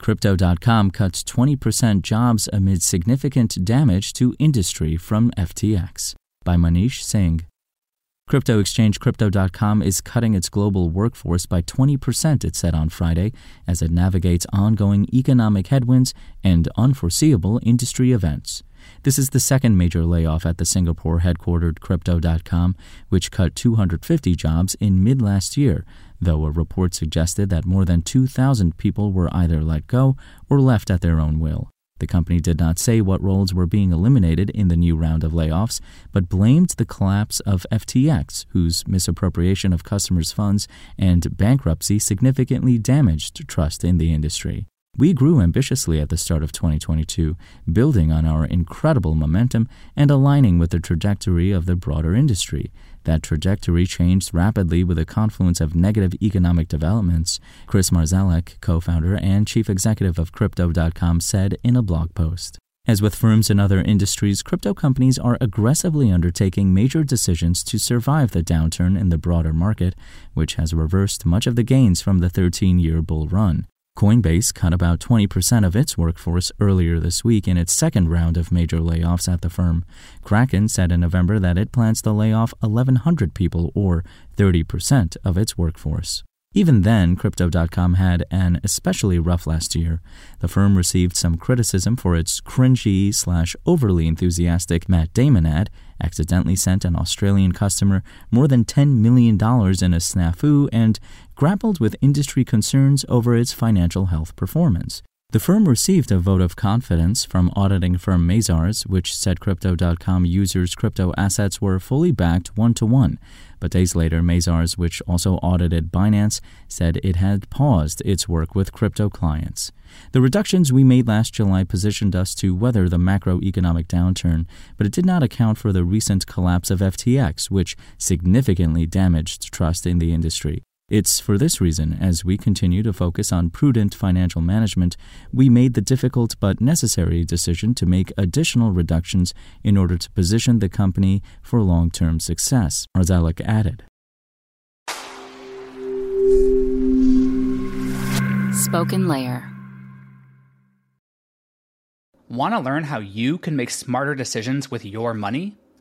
Crypto.com cuts 20% jobs amid significant damage to industry from FTX by Manish Singh. Crypto exchange Crypto.com is cutting its global workforce by 20%, it said on Friday, as it navigates ongoing economic headwinds and unforeseeable industry events. This is the second major layoff at the Singapore headquartered Crypto.com, which cut 250 jobs in mid last year, though a report suggested that more than 2,000 people were either let go or left at their own will. The company did not say what roles were being eliminated in the new round of layoffs, but blamed the collapse of FTX, whose misappropriation of customers' funds and bankruptcy significantly damaged trust in the industry. We grew ambitiously at the start of 2022, building on our incredible momentum and aligning with the trajectory of the broader industry. That trajectory changed rapidly with a confluence of negative economic developments, Kris Marszalek, co founder and chief executive of Crypto.com, said in a blog post. As with firms in other industries, crypto companies are aggressively undertaking major decisions to survive the downturn in the broader market, which has reversed much of the gains from the 13 year bull run. Coinbase cut about 20% of its workforce earlier this week in its second round of major layoffs at the firm. Kraken said in November that it plans to lay off 1,100 people, or 30% of its workforce. Even then, Crypto.com had an especially rough last year. The firm received some criticism for its cringy slash overly enthusiastic Matt Damon ad, accidentally sent an Australian customer more than $10 million in a snafu, and grappled with industry concerns over its financial health performance. The firm received a vote of confidence from auditing firm Mazars, which said Crypto.com users' crypto assets were fully backed one to one. But days later, Mazars, which also audited Binance, said it had paused its work with crypto clients. The reductions we made last July positioned us to weather the macroeconomic downturn, but it did not account for the recent collapse of FTX, which significantly damaged trust in the industry. It's for this reason, as we continue to focus on prudent financial management, we made the difficult but necessary decision to make additional reductions in order to position the company for long term success, Marszalek added. Spoken Layer. Want to learn how you can make smarter decisions with your money?